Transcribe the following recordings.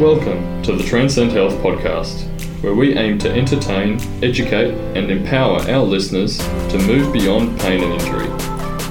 Welcome to the Transcend Health Podcast, where we aim to entertain, educate, and empower our listeners to move beyond pain and injury.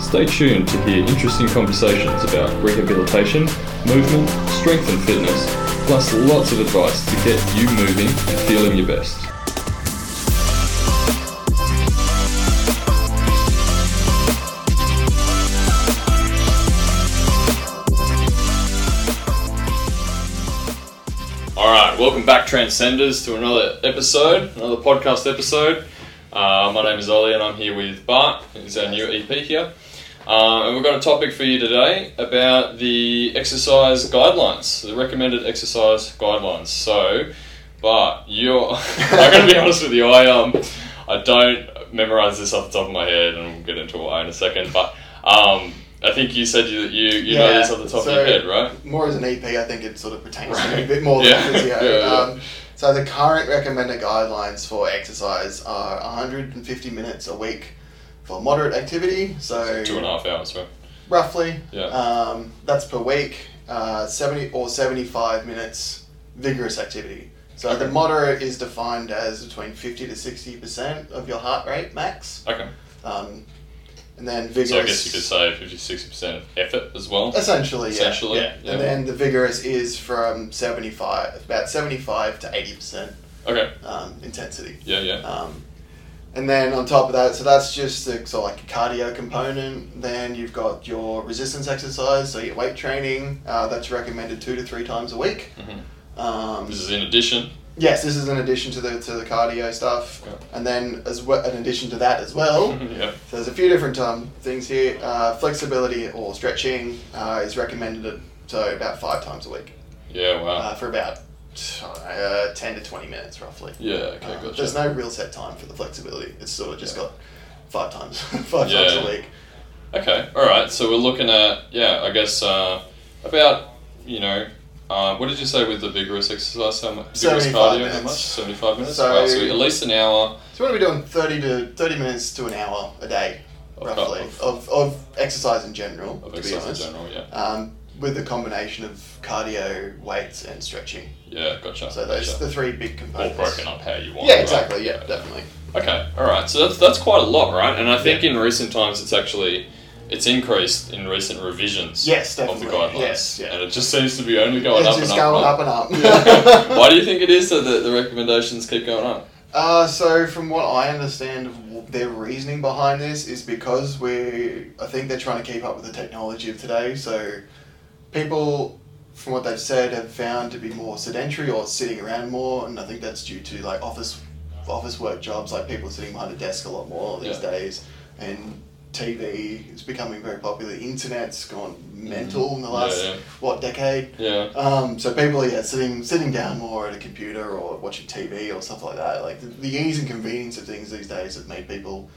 Stay tuned to hear interesting conversations about rehabilitation, movement, strength, and fitness, plus lots of advice to get you moving and feeling your best. All right, welcome back, Transcenders, to another episode, another podcast episode. Uh, my name is Ollie, and I'm here with Bart. He's our new EP here, uh, and we've got a topic for you today about the exercise guidelines, the recommended exercise guidelines. So, Bart, you're. I'm going to be honest with you. I um, I don't memorize this off the top of my head, and we'll get into why in a second. But um, I think you said you you, you know this off the top so of your head, right? More as an EP, I think it sort of pertains to me a bit more Yeah. than physio. Yeah, yeah. Um, so the current recommended guidelines for exercise are 150 minutes a week for moderate activity. So Two and a half hours, right? roughly, Yeah. um, that's per week. Uh, 70 or 75 minutes vigorous activity. So Okay. the moderate is defined as between 50 to 60 percent of your heart rate max. Okay. Um, and then vigorous. So I guess you could say 50 60 percent of effort as well. Essentially, yeah. Essentially, yeah. yeah. And then the vigorous is from 75, about 75 to 80% Okay. um, intensity. Yeah, yeah. Um, and then on top of that, so that's just the, so like a cardio component. Then you've got your resistance exercise, so your weight training. Uh, that's recommended two to three times a week. hmm Um, This is in addition. Yes, this is in addition to the to the cardio stuff. Okay. And then as well, in addition to that as well, yeah. so there's a few different um, things here. Uh, flexibility or stretching uh, is recommended so about five times a week Yeah. Wow. uh, for about uh, 10 to 20 minutes roughly. yeah. Okay. Um, Gotcha. There's no real set time for the flexibility. It's sort of just got five times five Yeah. times a week. Okay. All right. So we're looking at yeah. I guess uh, about you know. Uh, what did you say with the vigorous exercise? How much? Vigorous 75 cardio? How minutes. much? Seventy-five minutes. So- Wow, so at least an hour. So we're going to be doing 30 to 30 minutes to an hour a day Of- roughly of- of, of exercise in general, Of to be exercise honest. in general. Yeah. Um, with a combination of cardio, weights, and stretching. Yeah. Gotcha. So those gotcha. the three big components. all broken up how you want. Yeah, right? exactly. Yeah, definitely. Okay, all right. So that's that's quite a lot, right? And I think in recent times it's actually it's increased in recent revisions Yes, of the definitely. guidelines, Yes, yeah. and it just seems to be only going up just and up. going and up and up. Why do you think it is that the, the recommendations keep going up? Uh, so from what I understand of their reasoning behind this is because we I think they're trying to keep up with the technology of today. So people, from what they've said, have found to be more sedentary or sitting around more, and I think that's due to like office office work jobs, like people sitting behind a desk a lot more these Yeah. days, and TV is becoming very popular. The internet's gone mental in the last. Yeah, yeah. what decade. Yeah, Um, so people, are yeah, sitting sitting down more at a computer or watching TV or stuff like that. Like the, the ease and convenience of things these days have made people,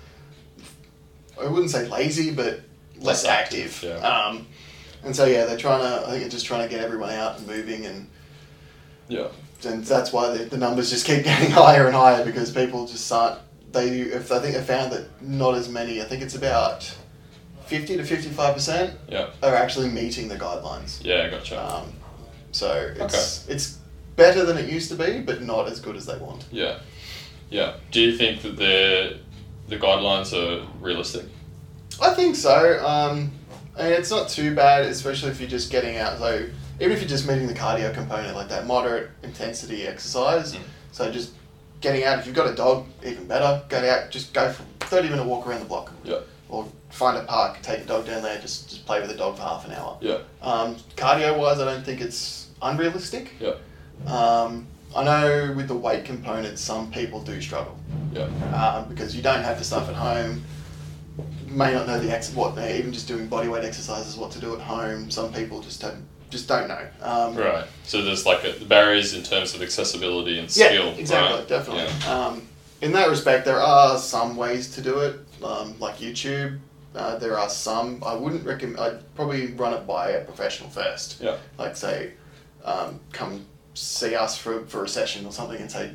I wouldn't say lazy, but less, Less active. active, yeah. Um, and so yeah, they're trying to. I think they're just trying to get everyone out and moving, and yeah, and that's why the, the numbers just keep getting higher and higher because people just aren't. They, if I think I found that not as many. I think it's about fifty to fifty five percent yeah, are actually meeting the guidelines. yeah. Gotcha. Um, so it's it's better than it used to be, but not as good as they want. yeah, yeah. Do you think that the the guidelines are realistic? I think so. Um, and it's not too bad, especially if you're just getting out. So even if you're just meeting the cardio component, like that moderate intensity exercise. Mm. So just getting out. If you've got a dog, even better. get out. Just go for a thirty minute walk around the block. Yeah. Or find a park, take the dog down there, just just play with the dog for half an hour. Yeah, Um, cardio wise, I don't think it's unrealistic. yeah, Um, I know with the weight component, some people do struggle yeah, um, because you don't have the stuff at home. May not know the ex- what even just doing body weight exercises, what to do at home. Some people just don't just don't know. Um, right. So there's like a, barriers in terms of accessibility and Yeah, skill. exactly, right? definitely. Yeah. Um, in that respect, there are some ways to do it, um, like YouTube. Uh, there are some. I wouldn't recommend. I'd probably run it by a professional first. Yeah. Like say, um, come see us for, for a session or something, and say,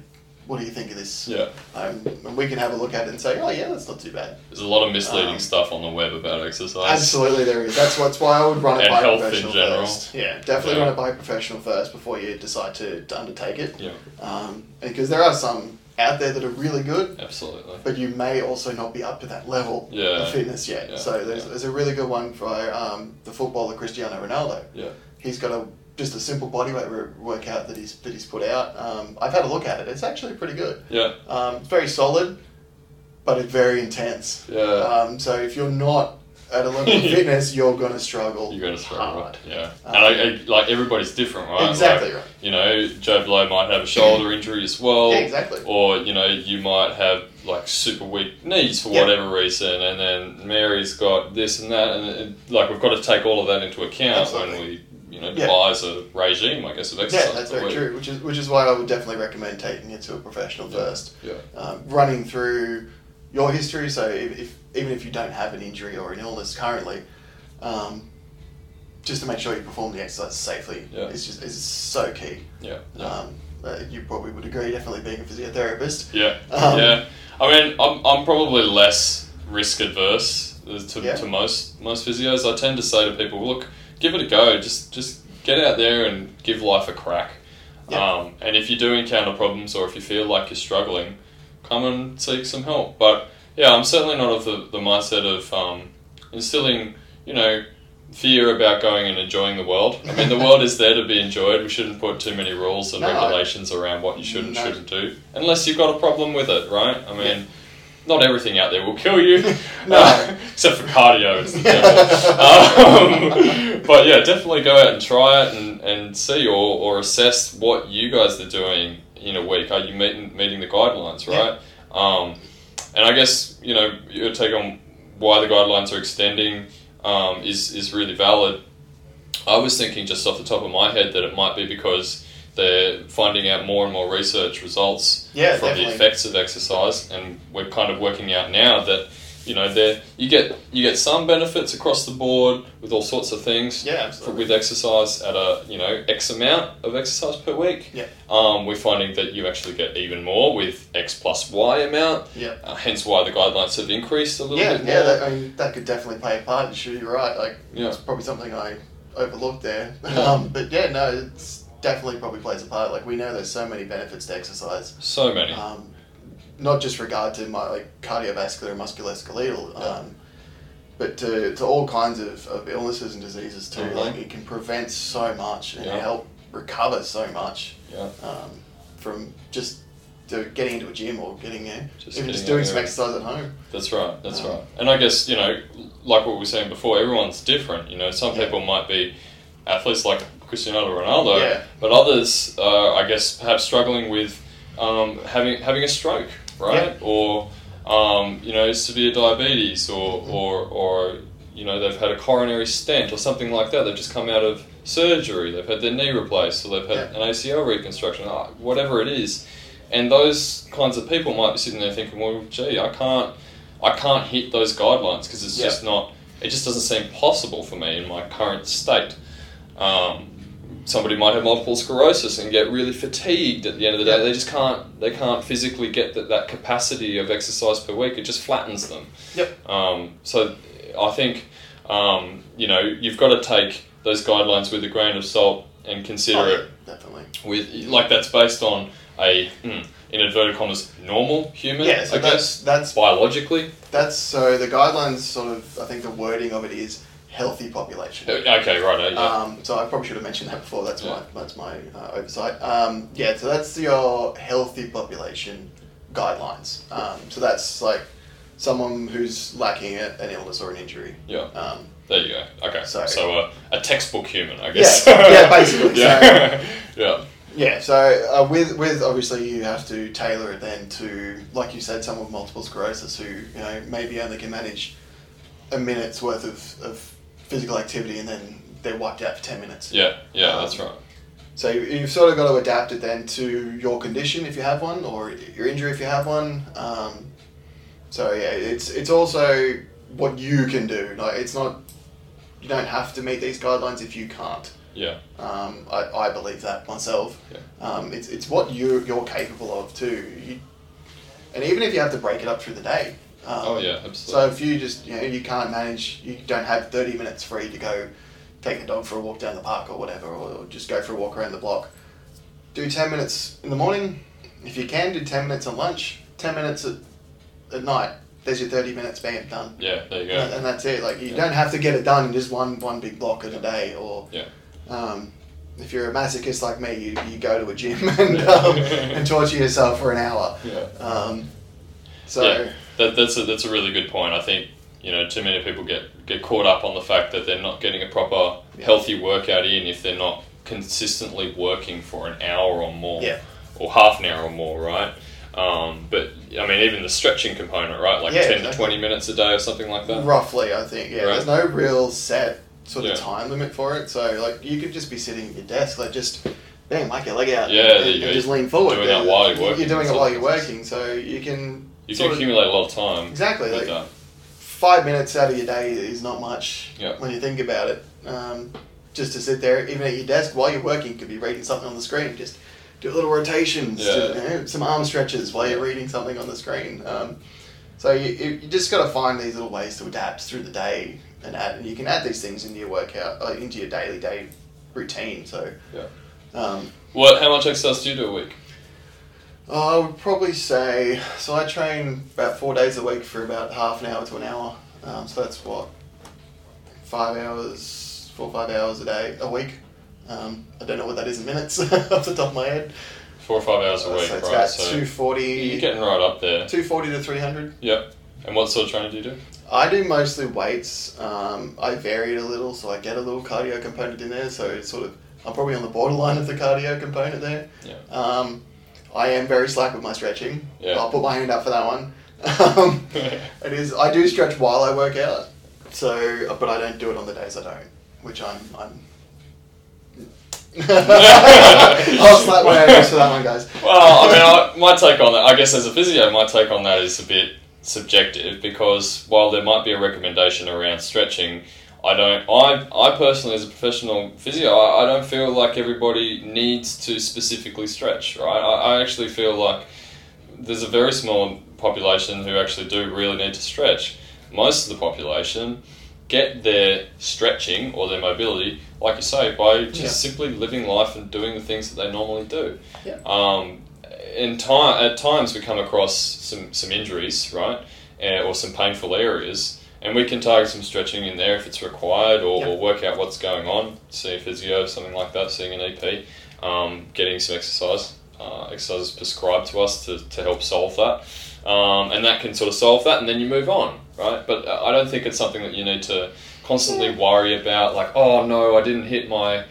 what do you think of this? Yeah. Um, and we can have a look at it and say, oh yeah, that's not too bad. There's a lot of misleading Um, stuff on the web about exercise. Absolutely, there is. That's what's why I would run it by a health in professional general. first. Yeah, definitely Yeah. run it by a professional first before you decide to, to undertake it. Yeah, Um, because there are some out there that are really good, absolutely. but you may also not be up to that level Yeah. of fitness yet. Yeah, So there's, yeah. there's a really good one for um, the footballer Cristiano Ronaldo. Yeah. He's got a just a simple bodyweight workout that he's that he's put out. Um, I've had a look at it. It's actually pretty good. Yeah, Um, it's very solid, but it's very intense. yeah. Um, so if you're not at a level of fitness, you're going to struggle. You're gonna struggle. hard. Yeah, Um, and I, I, like everybody's different, right? Exactly Like, right. you know, Joe Blow might have a shoulder injury as well. Yeah, exactly. Or you know, you might have like super weak knees for Yeah. whatever reason, and then Mary's got this and that, and it, like we've got to take all of that into account when we, you know, Yeah. a regime, I guess, of exercise. Yeah, that's very true. Which is which is why I would definitely recommend taking it to a professional Yeah. first. Yeah, Um, running through your history, so if, if even if you don't have an injury or an illness currently, um, just to make sure you perform the exercise safely Yeah. is just is so key. yeah, yeah. Um, uh, you probably would agree, definitely being a physiotherapist. Yeah, Um, yeah. I mean, I'm, I'm probably less risk adverse to, Yeah. to most most physios. I tend to say to people, look, give it a go. Just just get out there and give life a crack. Yeah. Um, and if you do encounter problems or if you feel like you're struggling, come and seek some help. But yeah, I'm certainly not of the, the mindset of um, instilling, you know, fear about going and enjoying the world. I mean, the world is there to be enjoyed. We shouldn't put too many rules and No. regulations around what you should and No. shouldn't do, unless you've got a problem with it, right? I mean, not everything out there will kill you, No. uh, except for cardio. It's the devil. um, but yeah, definitely go out and try it and, and see or, or assess what you guys are doing in a week. Are you meeting meeting the guidelines, right? Um, and I guess you know your take on why the guidelines are extending um, is is really valid. I was thinking just off the top of my head that it might be because they're finding out more and more research results Yeah, from definitely. the effects of exercise, and we're kind of working out now that you know there you get you get some benefits across the board with all sorts of things Yeah, absolutely. with exercise at a you know X amount of exercise per week. Yeah. Um, we're finding that you actually get even more with X plus Y amount. Yeah. Uh, hence why the guidelines have increased a little Yeah, bit more. yeah. That, I mean, that could definitely play a part. And sure, you're right. Like, Yeah. it's probably something I overlooked there. Yeah. Um, but yeah, no, it's definitely probably plays a part. Like, we know there's so many benefits to exercise. so many. Um, not just regard to my like cardiovascular and musculoskeletal, Yeah. um, but to, to all kinds of, of illnesses and diseases too. Mhm. Like it can prevent so much and Yeah. help recover so much yeah. um, from just to getting into a gym or getting in, Just even just doing some exercise at home. That's right. That's Um, right. And I guess you know, like what we were saying before, everyone's different. You know, some Yeah. people might be athletes like Cristiano Ronaldo, Yeah. but others, uh, I guess, perhaps struggling with um, having having a stroke, right? Or um, you know, severe diabetes, or, Mhm. or or you know, they've had a coronary stent or something like that. They've just come out of surgery. They've had their knee replaced, or they've had Yeah. an ACL reconstruction, uh, whatever it is. And those kinds of people might be sitting there thinking, well, gee, I can't, I can't hit those guidelines because it's Yeah. just not, it just doesn't seem possible for me in my current state. Um, somebody might have multiple sclerosis and get really fatigued at the end of the day. They just can't, they can't physically get that, that capacity of exercise per week. It just flattens them. Yep. Um, so I think, um, you know, you've got to take those guidelines with a grain of salt and consider Oh, it definitely. with like that's based on a hmm, in inverted commas normal human. Yeah, so I that's guess that's biologically. that's so the guidelines sort of I think the wording of it is healthy population. Okay, right. Yeah. Um, so I probably should have mentioned that before. That's Yeah. my that's my uh, oversight. Um, yeah, so that's your healthy population guidelines. Um, so that's like someone who's lacking a, an illness or an injury. yeah. Um, There you go. Okay. so- So uh, a textbook human, I guess. Yeah, yeah, basically, yeah. yeah. yeah, so uh, with with obviously you have to tailor it then to like you said, someone with multiple sclerosis who you know maybe only can manage a minute's worth of, of physical activity and then they're wiped out for ten minutes. Yeah. Yeah. Um, That's right. So you- you've sort of got to adapt it then to your condition if you have one, or your injury if you have one. Um, so yeah, it's it's also what you can do. Like it's not you don't have to meet these guidelines if you can't. Yeah. Um, I, I believe that myself. Yeah. Um, it's, it's what you you're capable of too. You, and even if you have to break it up through the day. Um, Oh yeah, absolutely. So if you just you know you can't manage, you don't have thirty minutes free to go take the dog for a walk down the park or whatever, or just go for a walk around the block. Do ten minutes in the morning. If you can, do ten minutes at lunch. Ten minutes at, at night. There's your thirty minutes. Bam, done. yeah, there you go. And, and that's it. Like you Yeah. don't have to get it done in just one one big block of the day. Or Yeah. um, if you're a masochist like me, you, you go to a gym and um, and torture yourself for an hour. Yeah. Um, so Yeah. That, that's a that's a really good point. I think you know too many people get get caught up on the fact that they're not getting a proper Yeah. healthy workout in if they're not consistently working for an hour or more, Yeah. or half an hour or more, right? Um, but I mean, even the stretching component, right? Like Yeah, ten exactly. to twenty minutes a day or something like that. roughly, I think yeah. Right. There's no real set sort of time limit for it. So like you could just be sitting at your desk, like just bang, like your leg out, Yeah, and, and just lean forward. Doing that while you're working You're doing it while you're working, so you can You can of- accumulate a lot of time. exactly like that. five minutes out of your day is not much Yeah. when you think about it. Um, just to sit there, even at your desk while you're working, you could be reading something on the screen. Just do a little rotations, Yeah. you know, some arm stretches while you're reading something on the screen. Um, so you, you, you just got to find these little ways to adapt through the day and add. And you can add these things into your workout, uh, into your daily day routine. So Yeah. Um, What? How much exercise do you do a week? I would probably say so. I train about four days a week for about half an hour to an hour. Um, so that's what five hours, four or five hours a day a week. Um, I don't know what that is in minutes off the top of my head. Four or five hours a Uh, week, so it's right? about So 240, you're getting right up there. 240 to 300. Yep. And what sort of training do you do? I do mostly weights. Um, I vary it a little, so I get a little cardio component in there. So it's sort of, I'm probably on the borderline of the cardio component there. Yeah. Um, I am very slack with my stretching. Yeah. I'll put my hand up for that one. Um, it is. I do stretch while I work out. So, but I don't do it on the days I don't, which I'm. I'm I'll slap my ass for that one, guys. Well, I mean, I, my take on that, I guess as a physio, my take on that is a bit subjective because while there might be a recommendation around stretching, I don't. I I personally, as a professional physio, I, I don't feel like everybody needs to specifically stretch. Right? I, I actually feel like there's a very small population who actually do really need to stretch. Most of the population get their stretching or their mobility, like you say, by just Yeah. simply living life and doing the things that they normally do. Yeah. Um, in time, at times we come across some, some injuries, right, uh, or some painful areas, and we can target some stretching in there if it's required, or, Yeah. or work out what's going on, see a physio, something like that, seeing an EP, um, getting some exercise, uh, exercises prescribed to us to, to help solve that, um, and that can sort of solve that, and then you move on, right? But uh, I don't think it's something that you need to constantly worry about, like, oh no, I didn't hit my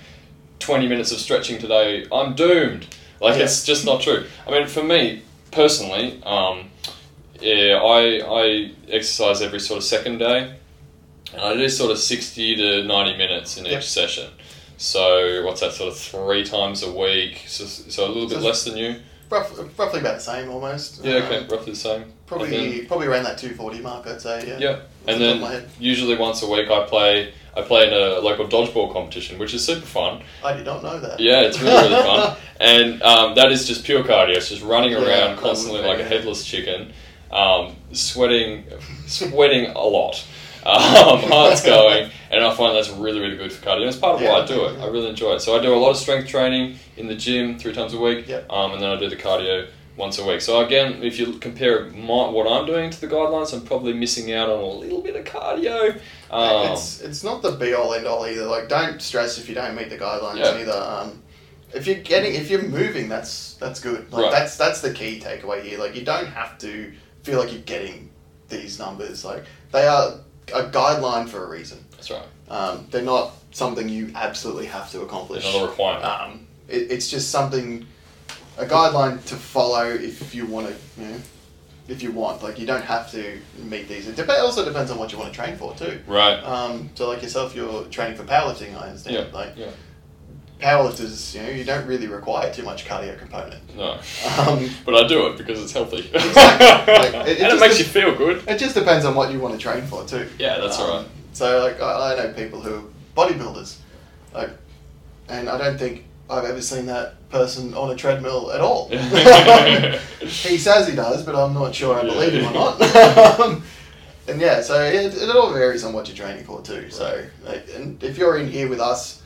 20 minutes of stretching today, I'm doomed. Like, Yeah. it's just not true. I mean, for me, personally, um, yeah, I, I exercise every sort of second day, and I do sort of 60 to 90 minutes in Yep. each session. So, what's that, sort of three times a week? So, so a little bit So- less than you? Roughly, roughly about the same, almost. Yeah, okay, Um, roughly the same. probably, then- probably around that two forty mark, I'd say. Yeah. Yeah, and the then of my head. usually once a week I play I play in a local dodgeball competition, which is super fun. I did not know that. Yeah, it's really really fun, and um, that is just pure cardio. It's just running around constantly like a headless chicken, um, sweating, sweating a lot. Um, heart's going, and I find that's really really good for cardio. It's part of why I do it. I really enjoy it. So I do a lot of strength training in the gym three times a week, Yep. um, and then I do the cardio once a week. So again, if you compare my, what I'm doing to the guidelines, I'm probably missing out on a little bit of cardio. Um, it's it's not the be all end all either. Like, don't stress if you don't meet the guidelines Yeah. either. Um, if you're getting, if you're moving, that's that's good. Like, Right. that's that's the key takeaway here. Like, you don't have to feel like you're getting these numbers. Like, they are a guideline for a reason. that's right. Um, they're not something you absolutely have to accomplish. Another requirement. Um, it, it's just something, a guideline to follow if you want to, you know, if you want. Like, you don't have to meet these. It dep- also depends on what you want to train for too. right. Um, so like yourself, you're training for powerlifting. I understand. Yeah. Like yeah. Powerlifters, you know, you don't really require too much cardio component. No. Um, but I do it because it's healthy. Exactly. Like, it- it and it makes de- you feel good. It just depends on what you want to train for too. Yeah, that's Um, right. So like I, I know people who are bodybuilders, like and I don't think I've ever seen that person on a treadmill at all. he says he does, but I'm not sure I believe him or not. Um, and yeah, so it, it all varies on what you're training for too. So, like, and if you're in here with us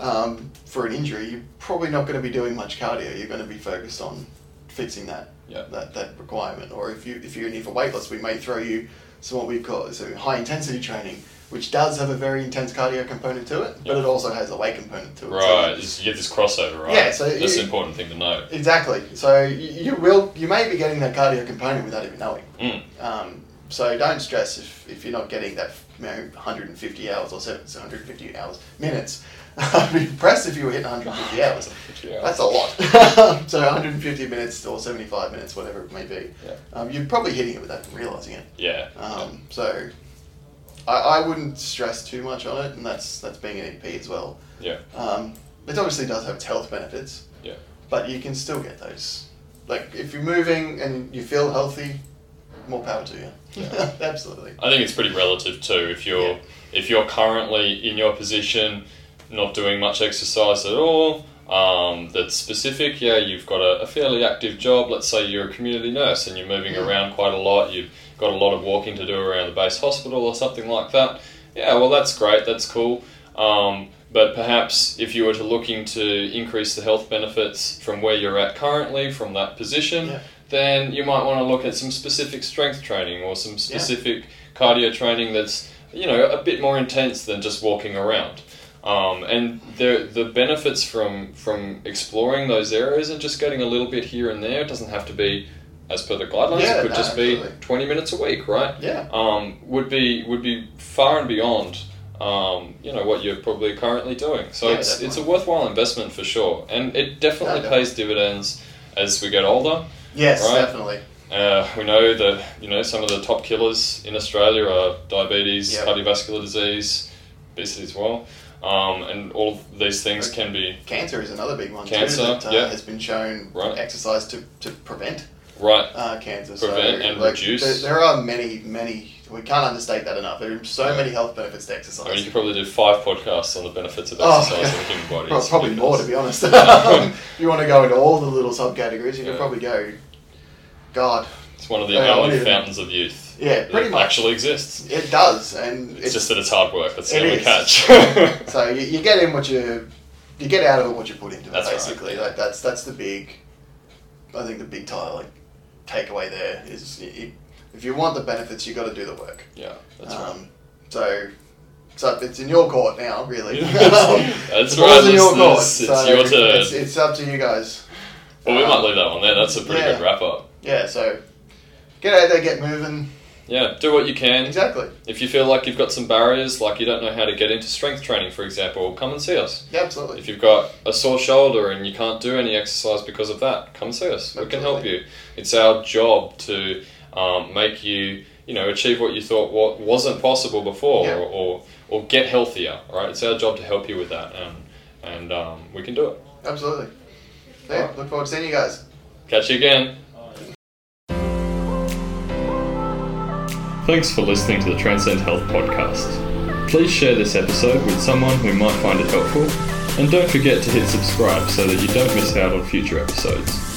um, for an injury, you're probably not going to be doing much cardio. You're going to be focused on fixing that Yeah. that, that requirement. Or if you if you're in here for weight loss, we may throw you some what we call so high intensity training, which does have a very intense cardio component to it, but Yeah. it also has a weight component to it. So- Right, you get this crossover, right? Yeah, so that's you- an important thing to know. Exactly. So you, you will you may be getting that cardio component without even knowing. Mm. Um, so don't stress if, if you're not getting that you know 150 hours or 7 150 hours minutes. I'd be impressed if you were hitting 150 hours. Yeah. That's a lot. so 150 minutes or 75 minutes, whatever it may be. Yeah. Um, you're probably hitting it without realizing it. yeah. Um, so I, I wouldn't stress too much on it, and that's that's being an EP as well. Yeah. Um, it obviously does have its health benefits. Yeah. But you can still get those. Like if you're moving and you feel healthy, more power to you. Yeah. Absolutely. I think it's pretty relative too. If you're Yeah. if you're currently in your position, not doing much exercise at all, um, that's specific. Yeah, you've got a, a fairly active job. Let's say you're a community nurse and you're moving around quite a lot. You've got a lot of walking to do around the base hospital or something like that. Yeah, well, that's great. That's cool. Um, but perhaps if you were to looking to increase the health benefits from where you're at currently, from that position, Yeah. then you might want to look at some specific strength training or some specific cardio training that's you know a bit more intense than just walking around. Um, and the the benefits from from exploring those areas and just getting a little bit here and there it doesn't have to be as per the guidelines. Yeah, it could no, just be absolutely. twenty minutes a week, right? Yeah. Um, would be would be far and beyond. Um, you know what you're probably currently doing, so Yeah, it's it's a worthwhile investment for sure, and it definitely No, pays dividends as we get older. Yes, Right. definitely. Uh, we know that you know some of the top killers in Australia are diabetes, Yep. cardiovascular disease, obesity as well, um, and all of these things can be Cancer is another big one Cancer, too that uh, yeah. has been shown Right. exercise to, to prevent right. uh, cancer. Prevent so, and like, reduce. There, there are many, many. We can't understate that enough. There are so many health benefits to exercise. I mean, you could probably do five podcasts on the benefits of Oh, exercise yeah. in the human body. Well, probably more to be honest. Um, you want to go into all the little subcategories, you Yeah. can probably go. God, It's one of the Yeah, only fountains of youth. Yeah, pretty much. actually exists. It does, and It's, just that it's hard work. That's the It only is. catch. so you, you get in what you you get out of it what you put into it That's basically. yeah. Like that's that's the big. I think the big tie like takeaway there is y y if you want the benefits, you got to do the work. yeah, that's right. um, So. So it's in your court now, really. That's right, ball's in your court. It's so your turn. It's, it's up to you guys. well, we um, might leave that one there. That's a pretty yeah. good wrap up. Yeah. So get out there, get moving. Yeah, do what you can. Exactly. If you feel like you've got some barriers, like you don't know how to get into strength training, for example, come and see us. Yeah, absolutely. If you've got a sore shoulder and you can't do any exercise because of that, come see us. We can help you. It's our job to um, make you, you know, achieve what you thought what wasn't possible before, Yeah. or, or or get healthier. Right? it's our job to help you with that, and and um, we can do it. Absolutely. So, yeah, Alright. look forward to seeing you guys. Catch you again. Thanks for listening to the Transcend Health podcast. Please share this episode with someone who might find it helpful, and don't forget to hit subscribe so that you don't miss out on future episodes.